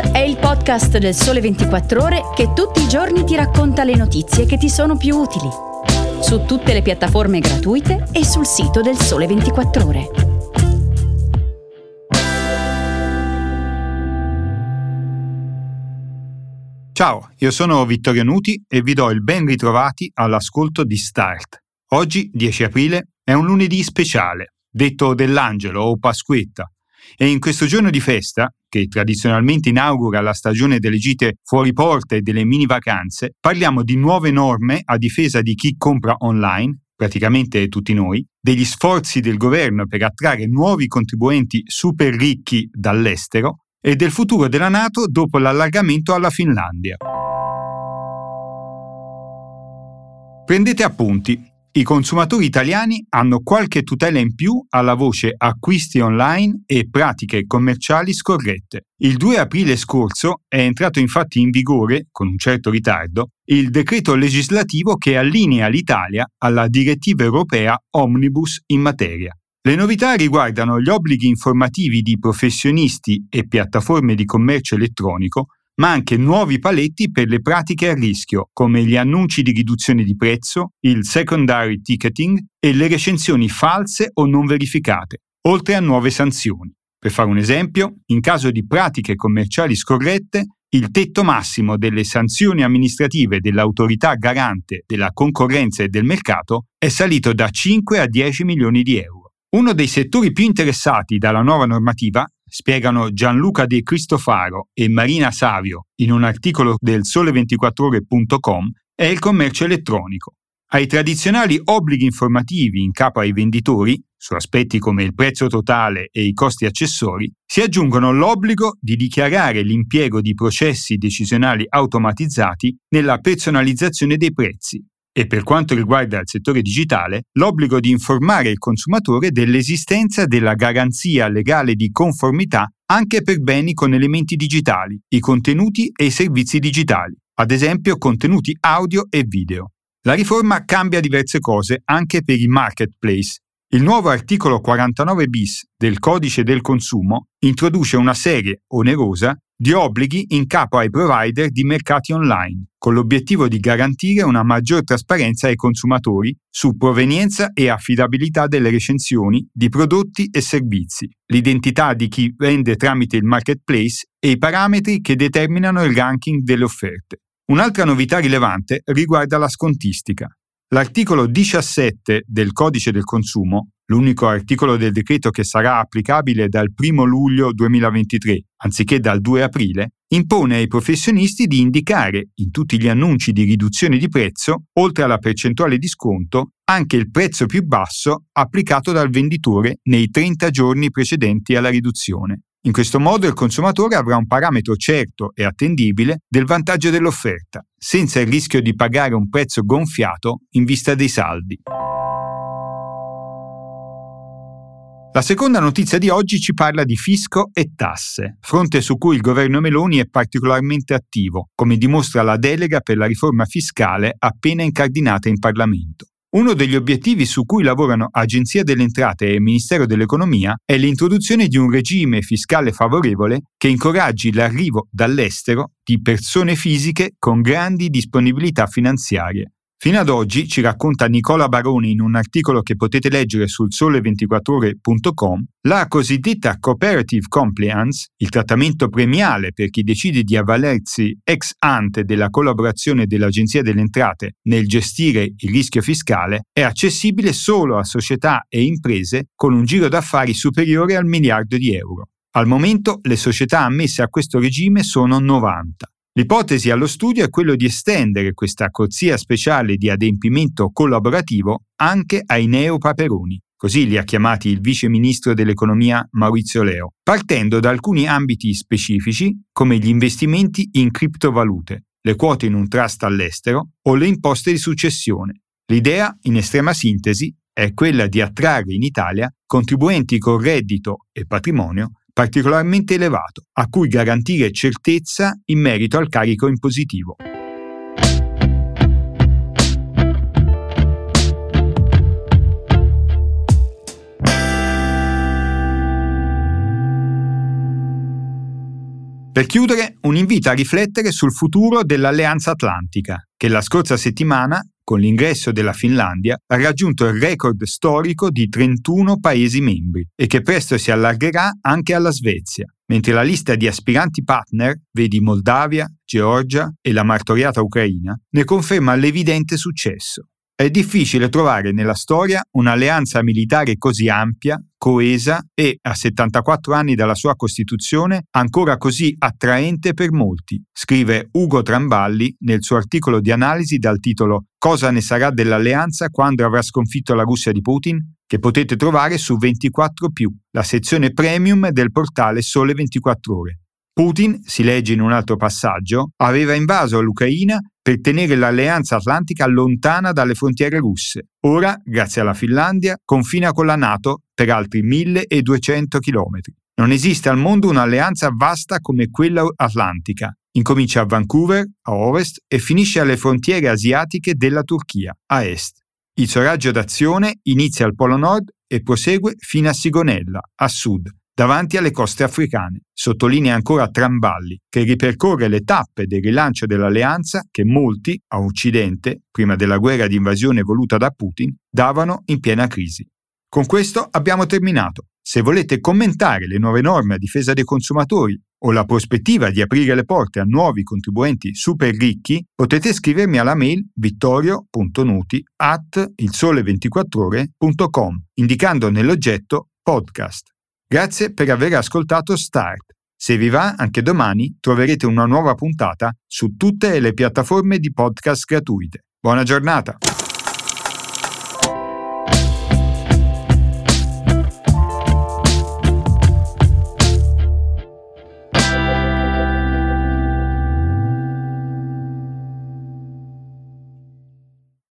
È il podcast del Sole 24 Ore che tutti i giorni ti racconta le notizie che ti sono più utili. Su tutte le piattaforme gratuite e sul sito del Sole 24 Ore. Ciao, io sono Vittorio Nuti e vi do il ben ritrovati all'ascolto di Start. Oggi, 10 aprile, è un lunedì speciale, detto dell'angelo o Pasquetta, e in questo giorno di festa, che tradizionalmente inaugura la stagione delle gite fuori porta e delle mini vacanze, parliamo di nuove norme a difesa di chi compra online, praticamente tutti noi, degli sforzi del governo per attrarre nuovi contribuenti super ricchi dall'estero e del futuro della Nato dopo l'allargamento alla Finlandia. Prendete appunti, i consumatori italiani hanno qualche tutela in più alla voce acquisti online e pratiche commerciali scorrette. Il 2 aprile scorso è entrato infatti in vigore, con un certo ritardo, il decreto legislativo che allinea l'Italia alla direttiva europea Omnibus in materia. Le novità riguardano gli obblighi informativi di professionisti e piattaforme di commercio elettronico ma anche nuovi paletti per le pratiche a rischio, come gli annunci di riduzione di prezzo, il secondary ticketing e le recensioni false o non verificate, oltre a nuove sanzioni. Per fare un esempio, in caso di pratiche commerciali scorrette, il tetto massimo delle sanzioni amministrative dell'autorità garante della concorrenza e del mercato è salito da 5 a 10 milioni di euro. Uno dei settori più interessati dalla nuova normativa spiegano Gianluca De Cristofaro e Marina Savio in un articolo del sole24ore.com, è il commercio elettronico. Ai tradizionali obblighi informativi in capo ai venditori, su aspetti come il prezzo totale e i costi accessori, si aggiungono l'obbligo di dichiarare l'impiego di processi decisionali automatizzati nella personalizzazione dei prezzi, e per quanto riguarda il settore digitale, l'obbligo di informare il consumatore dell'esistenza della garanzia legale di conformità anche per beni con elementi digitali, i contenuti e i servizi digitali, ad esempio contenuti audio e video. La riforma cambia diverse cose anche per i marketplace. Il nuovo articolo 49 bis del Codice del consumo introduce una serie onerosa di obblighi in capo ai provider di mercati online, con l'obiettivo di garantire una maggior trasparenza ai consumatori su provenienza e affidabilità delle recensioni di prodotti e servizi, l'identità di chi vende tramite il marketplace e i parametri che determinano il ranking delle offerte. Un'altra novità rilevante riguarda la scontistica. L'articolo 17 del Codice del consumo l'unico articolo del decreto che sarà applicabile dal 1 luglio 2023, anziché dal 2 aprile, impone ai professionisti di indicare in tutti gli annunci di riduzione di prezzo, oltre alla percentuale di sconto, anche il prezzo più basso applicato dal venditore nei 30 giorni precedenti alla riduzione. In questo modo il consumatore avrà un parametro certo e attendibile del vantaggio dell'offerta, senza il rischio di pagare un prezzo gonfiato in vista dei saldi. La seconda notizia di oggi ci parla di fisco e tasse, fronte su cui il governo Meloni è particolarmente attivo, come dimostra la delega per la riforma fiscale appena incardinata in Parlamento. Uno degli obiettivi su cui lavorano Agenzia delle Entrate e Ministero dell'Economia è l'introduzione di un regime fiscale favorevole che incoraggi l'arrivo dall'estero di persone fisiche con grandi disponibilità finanziarie, Fino ad oggi, ci racconta Nicola Baroni in un articolo che potete leggere sul sole24ore.com, la cosiddetta cooperative compliance, il trattamento premiale per chi decide di avvalersi ex ante della collaborazione dell'Agenzia delle Entrate nel gestire il rischio fiscale, è accessibile solo a società e imprese con un giro d'affari superiore al miliardo di euro. Al momento le società ammesse a questo regime sono 90. L'ipotesi allo studio è quello di estendere questa corsia speciale di adempimento collaborativo anche ai neopaperoni, così li ha chiamati il vice ministro dell'economia Maurizio Leo, partendo da alcuni ambiti specifici come gli investimenti in criptovalute, le quote in un trust all'estero o le imposte di successione. L'idea, in estrema sintesi, è quella di attrarre in Italia contribuenti con reddito e patrimonio particolarmente elevato, a cui garantire certezza in merito al carico impositivo. Per chiudere, un invito a riflettere sul futuro dell'Alleanza Atlantica, che la scorsa settimana, con l'ingresso della Finlandia, ha raggiunto il record storico di 31 Paesi membri e che presto si allargherà anche alla Svezia, mentre la lista di aspiranti partner, vedi Moldavia, Georgia e la martoriata Ucraina, ne conferma l'evidente successo. È difficile trovare nella storia un'alleanza militare così ampia, coesa e, a 74 anni dalla sua costituzione, ancora così attraente per molti, scrive Ugo Tramballi nel suo articolo di analisi dal titolo Cosa ne sarà dell'alleanza quando avrà sconfitto la Russia di Putin? che potete trovare su 24 la sezione premium del portale Sole 24 ore. Putin, si legge in un altro passaggio, aveva invaso l'Ucraina per tenere l'alleanza atlantica lontana dalle frontiere russe. Ora, grazie alla Finlandia, confina con la Nato per altri 1200 km. Non esiste al mondo un'alleanza vasta come quella atlantica. Incomincia a Vancouver, a ovest, e finisce alle frontiere asiatiche della Turchia, a est. Il suo raggio d'azione inizia al Polo Nord e prosegue fino a Sigonella, a sud, davanti alle coste africane. Sottolinea ancora Tramballi, che ripercorre le tappe del rilancio dell'alleanza che molti, a Occidente, prima della guerra di invasione voluta da Putin, davano in piena crisi. Con questo abbiamo terminato. Se volete commentare le nuove norme a difesa dei consumatori o la prospettiva di aprire le porte a nuovi contribuenti super ricchi, potete scrivermi alla mail vittorio.nuti at ilsole24ore.com indicando nell'oggetto podcast. Grazie per aver ascoltato Start. Se vi va, anche domani troverete una nuova puntata su tutte le piattaforme di podcast gratuite. Buona giornata!